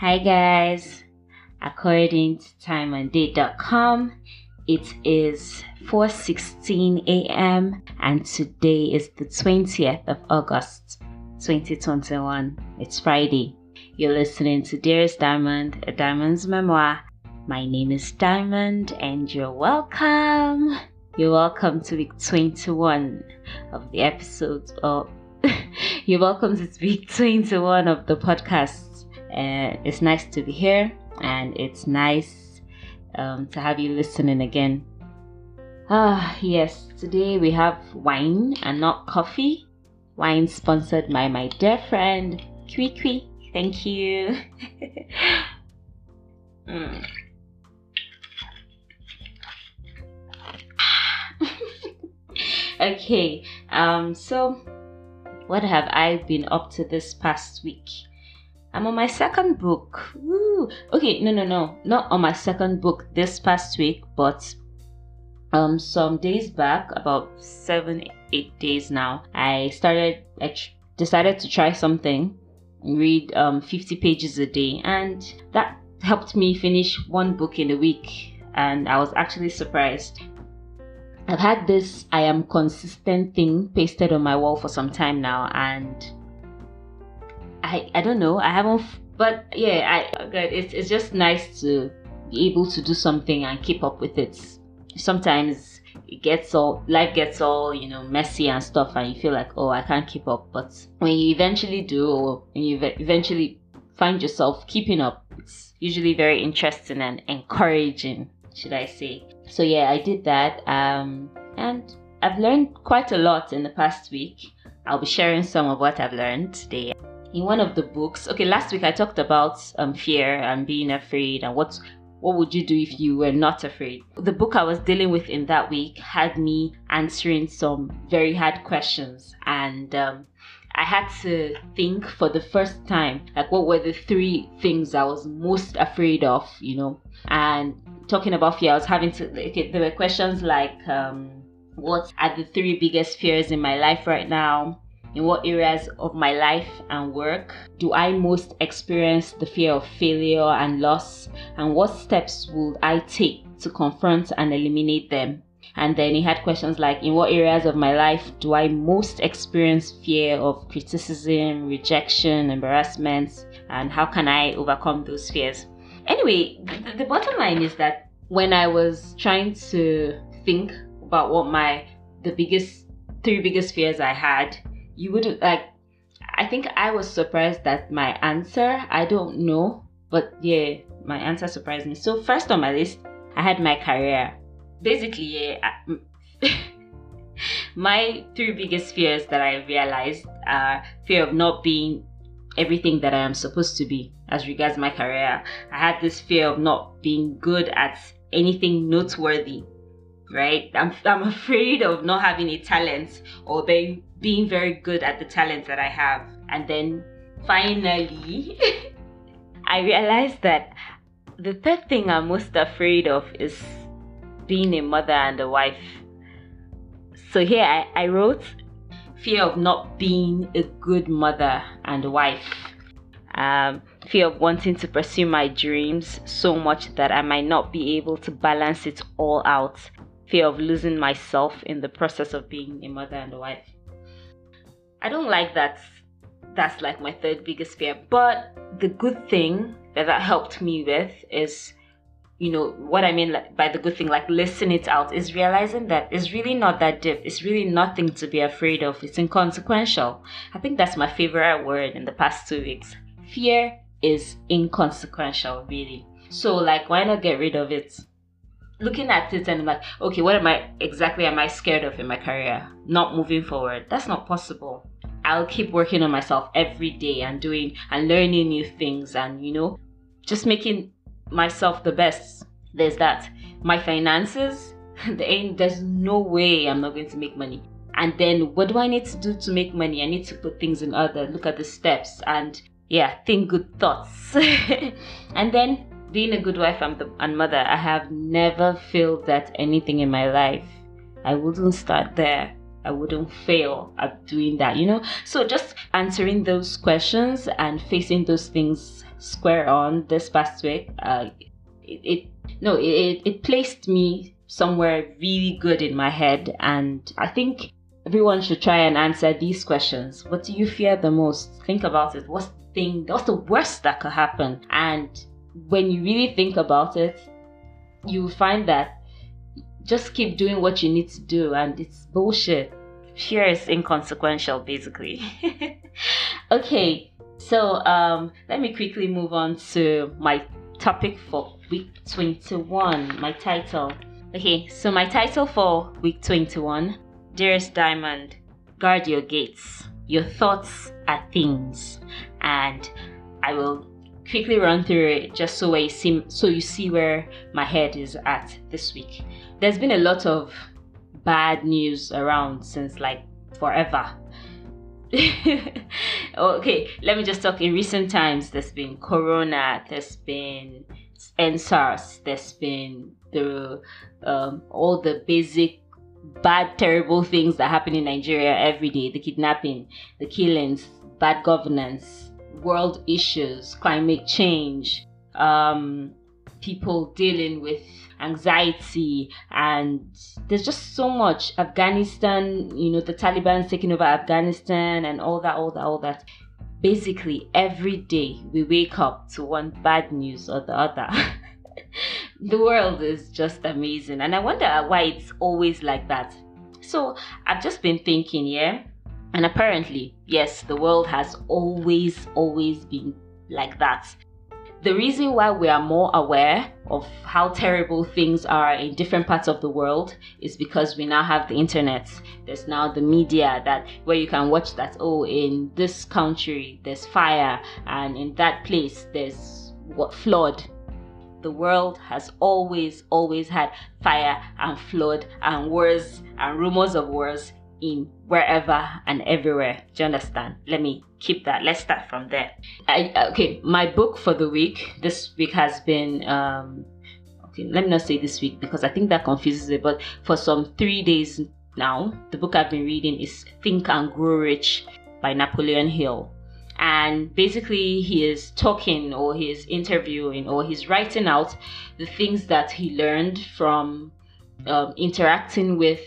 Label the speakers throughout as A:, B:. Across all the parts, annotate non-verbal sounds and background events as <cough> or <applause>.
A: Hi guys. According to timeanddate.com, it is 4:16 a.m. and today is the 20th of August, 2021. It's Friday. You're listening to Dearest Diamond, a Diamond's memoir. My name is Diamond and you're welcome. You're welcome to week 21 of the episode of <laughs> You're welcome to week 21 of the podcast. Uh, it's nice to be here and it's nice um, to have you listening again. Ah, yes, today we have wine and not coffee. Wine sponsored by my dear friend Kwi Thank you. <laughs> mm. <laughs> okay, um, so what have I been up to this past week? I'm on my second book. Woo. Okay, no, no, no, not on my second book this past week, but um, some days back, about seven, eight days now, I started. I decided to try something, and read um 50 pages a day, and that helped me finish one book in a week. And I was actually surprised. I've had this I am consistent thing pasted on my wall for some time now, and I I don't know. I haven't, but yeah, I it's it's just nice to be able to do something and keep up with it. Sometimes it gets all life gets all you know messy and stuff, and you feel like oh I can't keep up. But when you eventually do, or when you eventually find yourself keeping up, it's usually very interesting and encouraging, should I say? So yeah, I did that, um, and I've learned quite a lot in the past week. I'll be sharing some of what I've learned today in one of the books. Okay last week i talked about um, fear and being afraid and what what would you do if you were not afraid. The book i was dealing with in that week had me answering some very hard questions and um, i had to think for the first time like what were the three things i was most afraid of you know? And talking about fear i was having to okay, there were questions like um, what are the three biggest fears in my life right now in what areas of my life and work do I most experience the fear of failure and loss? And what steps would I take to confront and eliminate them? And then he had questions like In what areas of my life do I most experience fear of criticism, rejection, embarrassment? And how can I overcome those fears? Anyway, the, bottom line is that when I was trying to think about what my the biggest three biggest fears I had, you would like I think I was surprised that my answer, I don't know, but yeah, my answer surprised me. So first on my list, I had my career. Basically, yeah, I, <laughs> my three biggest fears that I realized are fear of not being everything that I am supposed to be as regards my career. I had this fear of not being good at anything noteworthy right? I'm, I'm afraid of not having a talent or being, being very good at the talent that I have. And then finally, <laughs> I realized that the third thing I'm most afraid of is being a mother and a wife. So here I, I wrote fear of not being a good mother and wife. Um, fear of wanting to pursue my dreams so much that I might not be able to balance it all out fear of losing myself in the process of being a mother and a wife. I don't like that. That's like my third biggest fear. But the good thing that that helped me with is, you know, what I mean by the good thing, like listing it out, is realizing that it's really not that deep. It's really nothing to be afraid of. It's inconsequential. I think that's my favorite word in the past two weeks. Fear is inconsequential, really. So, like, why not get rid of it? Looking at it and like, okay, what am I exactly am I scared of in my career? Not moving forward. That's not possible. I'll keep working on myself every day and doing and learning new things and you know, just making myself the best. There's that. My finances, <laughs> there's no way I'm not going to make money. And then what do I need to do to make money? I need to put things in order, look at the steps and yeah, think good thoughts. <laughs> and then being a good wife and mother, I have never failed at anything in my life. I wouldn't start there. I wouldn't fail at doing that, you know? So just answering those questions and facing those things square on this past week, uh, it, it no, it, it placed me somewhere really good in my head. And I think everyone should try and answer these questions. What do you fear the most? Think about it. What's the thing, what's the worst that could happen? And when you really think about it, you will find that just keep doing what you need to do and it's bullshit. Fear is inconsequential basically. <laughs> okay, so um let me quickly move on to my topic for week 21, my title. Okay, so my title for week 21 Dearest Diamond, guard your gates. Your thoughts are things. And I will quickly run through it just so you see so you see where my head is at this week. There's been a lot of bad news around since like forever. <laughs> okay, let me just talk in recent times. There's been Corona, there's been EndSARS, there's been the um, all the basic bad, terrible things that happen in Nigeria every day the kidnapping, the killings, bad governance, world issues, climate change, um, people dealing with anxiety, and there's just so much. Afghanistan, you know, the Taliban taking over Afghanistan, and all that, all that, all that. Basically, every day we wake up to one bad news or the other. <laughs> the world is just amazing, and I wonder why it's always like that. So, I've just been thinking, yeah, and apparently, yes, the world has always, always been like that. The reason why we are more aware of how terrible things are in different parts of the world is because we now have the internet. There's now the media that where you can watch that oh in this country there's fire and in that place there's what flood. The world has always always had fire and flood and wars and rumors of wars in wherever and everywhere. Do you understand? Let me keep that. Let's start from there. I, okay, my book for the week this week has been. Um, okay, let me not say this week because I think that confuses it. But for some three days now, the book I've been reading is Think and Grow Rich by Napoleon Hill. And basically, he is talking or he is interviewing or he's writing out the things that he learned from um, interacting with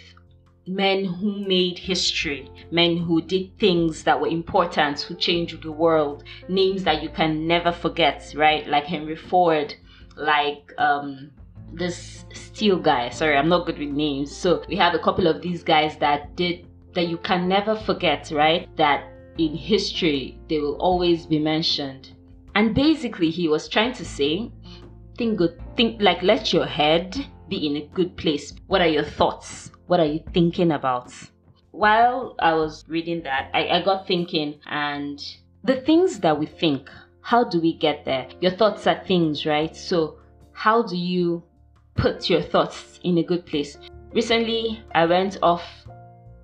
A: men who made history, men who did things that were important, who changed the world, names that you can never forget, right? Like Henry Ford, like um, this steel guy. Sorry, I'm not good with names. So we have a couple of these guys that did that you can never forget, right? That in history they will always be mentioned. And basically, he was trying to say, think good, think like let your head be in a good place. What are your thoughts? What are you thinking about? While I was reading that, I, I got thinking, and the things that we think, how do we get there? Your thoughts are things, right? So, how do you put your thoughts in a good place? Recently, I went off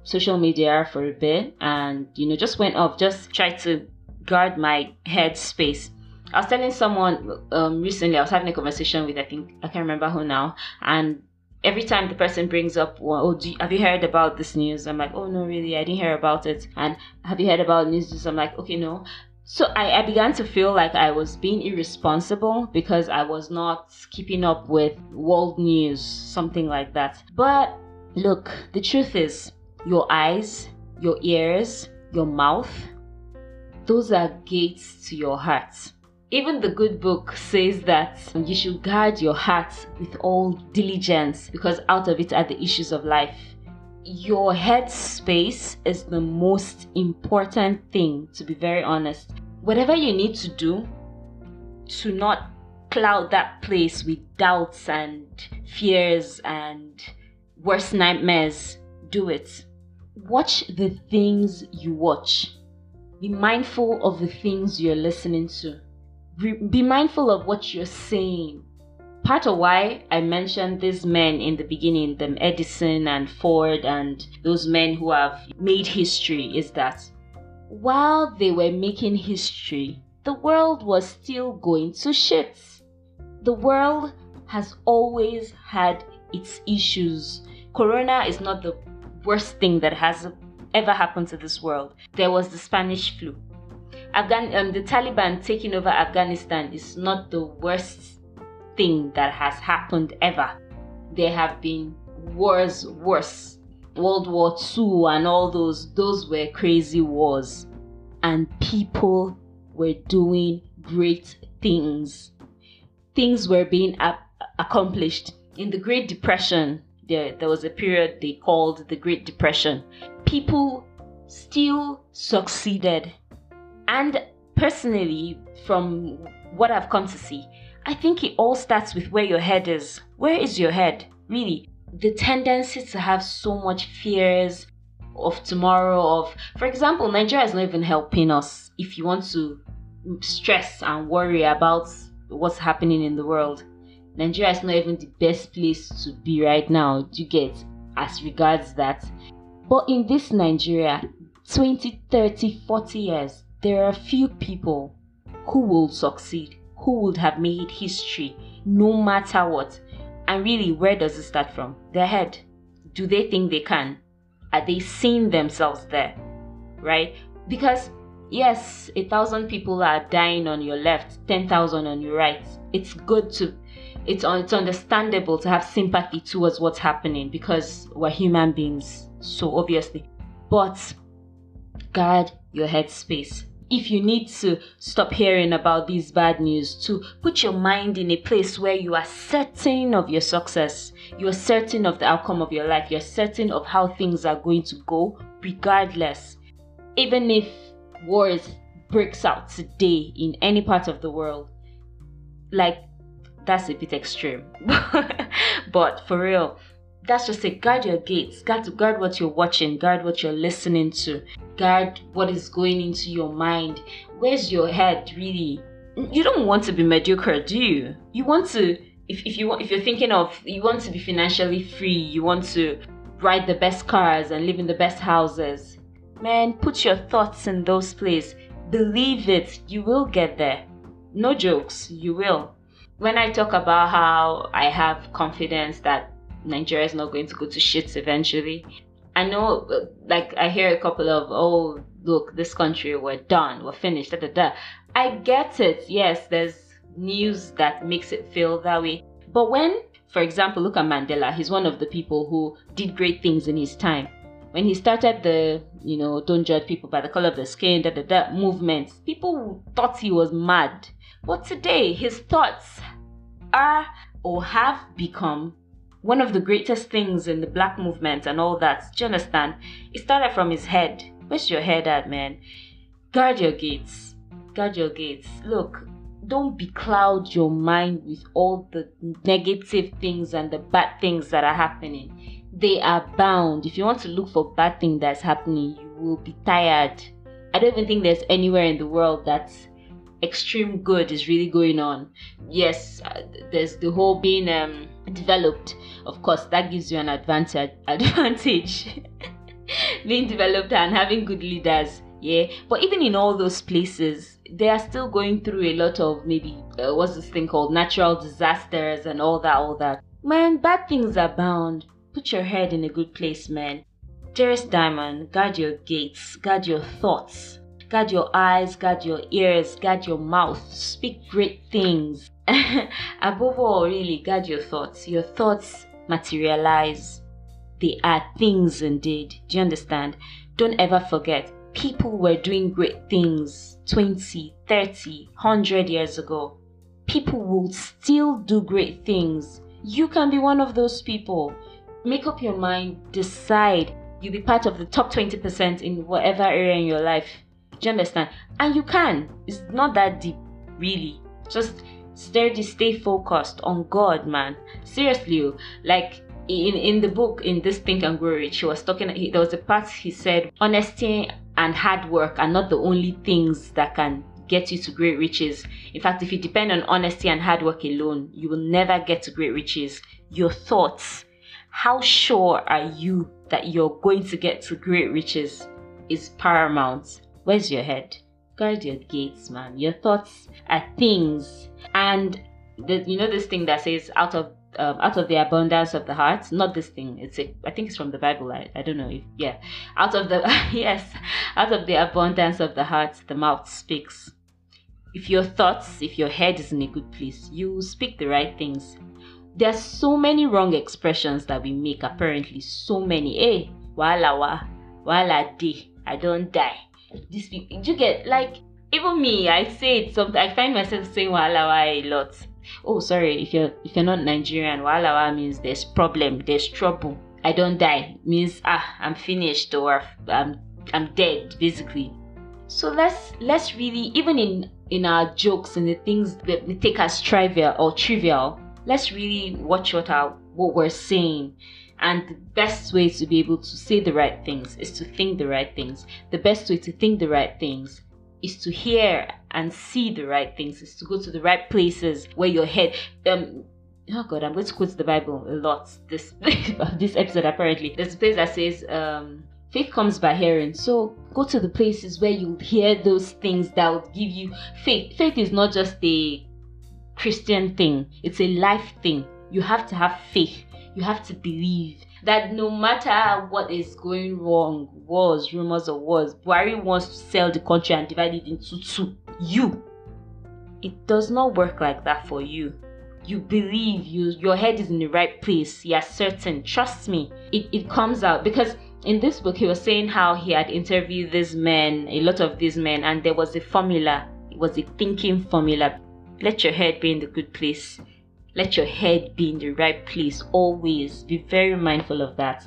A: social media for a bit and, you know, just went off, just tried to guard my head space. I was telling someone um, recently, I was having a conversation with, I think, I can't remember who now, and every time the person brings up, well, oh, you, have you heard about this news? I'm like, oh, no, really, I didn't hear about it. And have you heard about news? I'm like, okay, no. So I, I began to feel like I was being irresponsible because I was not keeping up with world news, something like that. But look, the truth is, your eyes, your ears, your mouth, those are gates to your heart even the good book says that you should guard your heart with all diligence because out of it are the issues of life. Your head space is the most important thing, to be very honest. Whatever you need to do to not cloud that place with doubts and fears and worst nightmares, do it. Watch the things you watch. Be mindful of the things you're listening to be mindful of what you're saying. Part of why I mentioned these men in the beginning, them Edison and Ford and those men who have made history, is that while they were making history, the world was still going to shit. The world has always had its issues. Corona is not the worst thing that has ever happened to this world. There was the Spanish flu. Afghan, um, the Taliban taking over Afghanistan is not the worst thing that has happened ever. There have been wars worse. World War II and all those, those were crazy wars. And people were doing great things. Things were being accomplished. In the Great Depression, there, there was a period they called the Great Depression. People still succeeded. And personally, from what I've come to see, I think it all starts with where your head is. Where is your head? Really? The tendency to have so much fears of tomorrow, of, for example, Nigeria is not even helping us if you want to stress and worry about what's happening in the world. Nigeria is not even the best place to be right now. You get as regards that? But in this Nigeria, 20, 30, 40 years, there are few people who will succeed, who would have made history no matter what. And really, where does it start from? Their head. Do they think they can? Are they seeing themselves there? Right? Because, yes, a thousand people are dying on your left, 10,000 on your right. It's good to it's it's understandable to have sympathy towards what's happening because we're human beings so obviously but guard your headspace. If you need to stop hearing about these bad news to put your mind in a place where you are certain of your success. You are certain of the outcome of your life. You're certain of how things are going to go regardless. Even if wars breaks out today in any part of the world like that's a bit extreme. <laughs> but for real, that's just it. Guard your gates. Guard, guard what you're watching. Guard what you're listening to. Guard what is going into your mind. Where's your head really? You don't want to be mediocre, do you? You want to, if, if you, if you're thinking of, you want to be financially free. You want to ride the best cars and live in the best houses. Man, put your thoughts in those places. Believe it, you will get there. No jokes, you will when I talk about how I have confidence that Nigeria is not going to go to shits eventually, I know, like, I hear a couple of, oh, look, this country, we're done, we're finished, da da da. I get it. Yes, there's news that makes it feel that way. But when, for example, look at Mandela, he's one of the people who did great things in his time. When he started the, you know, don't judge people by the color of their skin, da da da movement, people thought he was mad but today, his thoughts are or have become one of the greatest things in the black movement and all that. Do you understand? It started from his head. Where's your head at, man? Guard your gates. Guard your gates. Look, don't becloud your mind with all the negative things and the bad things that are happening. They are bound. If you want to look for bad thing that's happening, you will be tired. I don't even think there's anywhere in the world that's extreme good is really going on. Yes, uh, there's the whole being um, developed. Of course, that gives you an advantage. <laughs> Advantage being developed and having good leaders. Yeah, but even in all those places, they are still going through a lot of maybe uh, what's this thing called natural disasters and all that, all that. Man, bad things are bound. Put your head in a good place, man. Dearest Diamond, guard your gates, guard your thoughts Guard your eyes, guard your ears, guard your mouth. Speak great things. <laughs> Above all, really, guard your thoughts. Your thoughts materialize. They are things indeed. Do you understand? Don't ever forget, people were doing great things 20, 30, 100 years ago. People will still do great things. You can be one of those people. Make up your mind, decide. You'll be part of the top 20% in whatever area in your life do you understand? And you can. It's not that deep, really. Just steady, stay focused on God, man. Seriously, like in in the book in this Think and Grow Rich, he was talking. He, there was a part he said, honesty and hard work are not the only things that can get you to great riches. In fact, if you depend on honesty and hard work alone, you will never get to great riches. Your thoughts, how sure are you that you're going to get to great riches, is paramount. Where's your head? Guard your gates, man. Your thoughts are things. And the, you know this thing that says out of um, out of the abundance of the heart? Not this thing. It's a i think it's from the bible. I, I don't know if yeah. Out of the <laughs> yes out of the abundance of the heart the mouth speaks. If your thoughts if your head is in a good place you speak the right things. There's so many wrong expressions that we make apparently. So many. Hey wala wa wala di. I don't die this people you get like even me i say it sometimes i find myself saying wala wa a lot. Oh sorry if you're if you're not nigerian walawa means there's problem there's trouble. I don't die. Means ah i'm finished or i'm i'm dead basically. So let's let's really even in in our jokes and the things that we take as trivial or trivial let's really watch what our what we're saying and the best way to be able to say the right things is to think the right things the best way to think the right things is to hear and see the right things, is to go to the right places where your head um oh god, I'm going to quote the Bible a lot this <laughs> this episode apparently. There's a place that says um faith comes by hearing. So go to the places where you'll hear those things that will give you faith. Faith is not just a Christian thing, it's a life thing. You have to have faith. You have to believe that no matter what is going wrong, wars, rumors, or wars, Buhari wants to sell the country and divide it into two. You. It does not work like that for you. You believe you your head is in the right place. You're certain. Trust me. It, it comes out because in this book he was saying how he had interviewed these men, a lot of these men, and there was a formula. It was a thinking formula. Let your head be in the good place let your head be in the right place always. Be very mindful of that.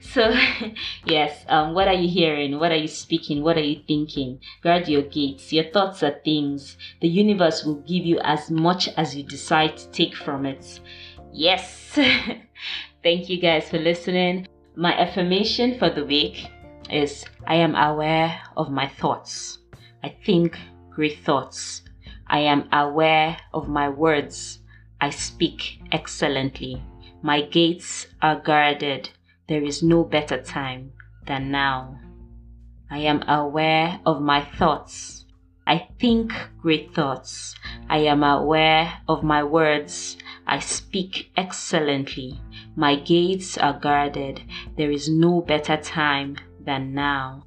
A: So <laughs> yes um what are you hearing? What are you speaking? What are you thinking? Guard your gates. Your thoughts are things. The universe will give you as much as you decide to take from it. Yes. <laughs> Thank you guys for listening. My affirmation for the week is i am aware of my thoughts. I think great thoughts. I am aware of my words I speak excellently. My gates are guarded. There is no better time than now. I am aware of my thoughts. I think great thoughts. I am aware of my words. I speak excellently. My gates are guarded. There is no better time than now.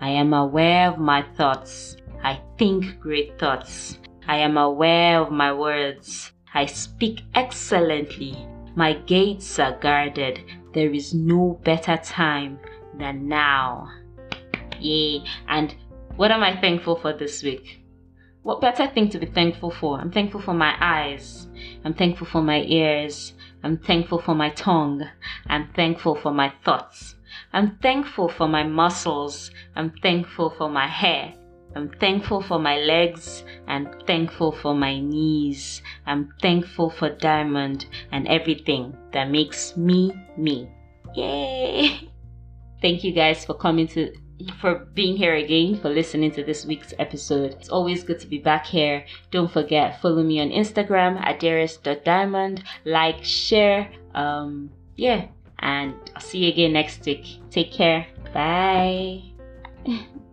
A: I am aware of my thoughts. I think great thoughts. I am aware of my words. I speak excellently. My gates are guarded. There is no better time than now. Yay. And what am I thankful for this week? What better thing to be thankful for? I'm thankful for my eyes. I'm thankful for my ears. I'm thankful for my tongue. I'm thankful for my thoughts. I'm thankful for my muscles. I'm thankful for my hair. I'm thankful for my legs and thankful for my knees. I'm thankful for Diamond and everything that makes me me. Yay! <laughs> Thank you guys for coming to for being here again, for listening to this week's episode. It's always good to be back here. Don't forget, follow me on Instagram at dearest.diamond. Like, share, um, yeah. And I'll see you again next week. Take care. Bye. <laughs>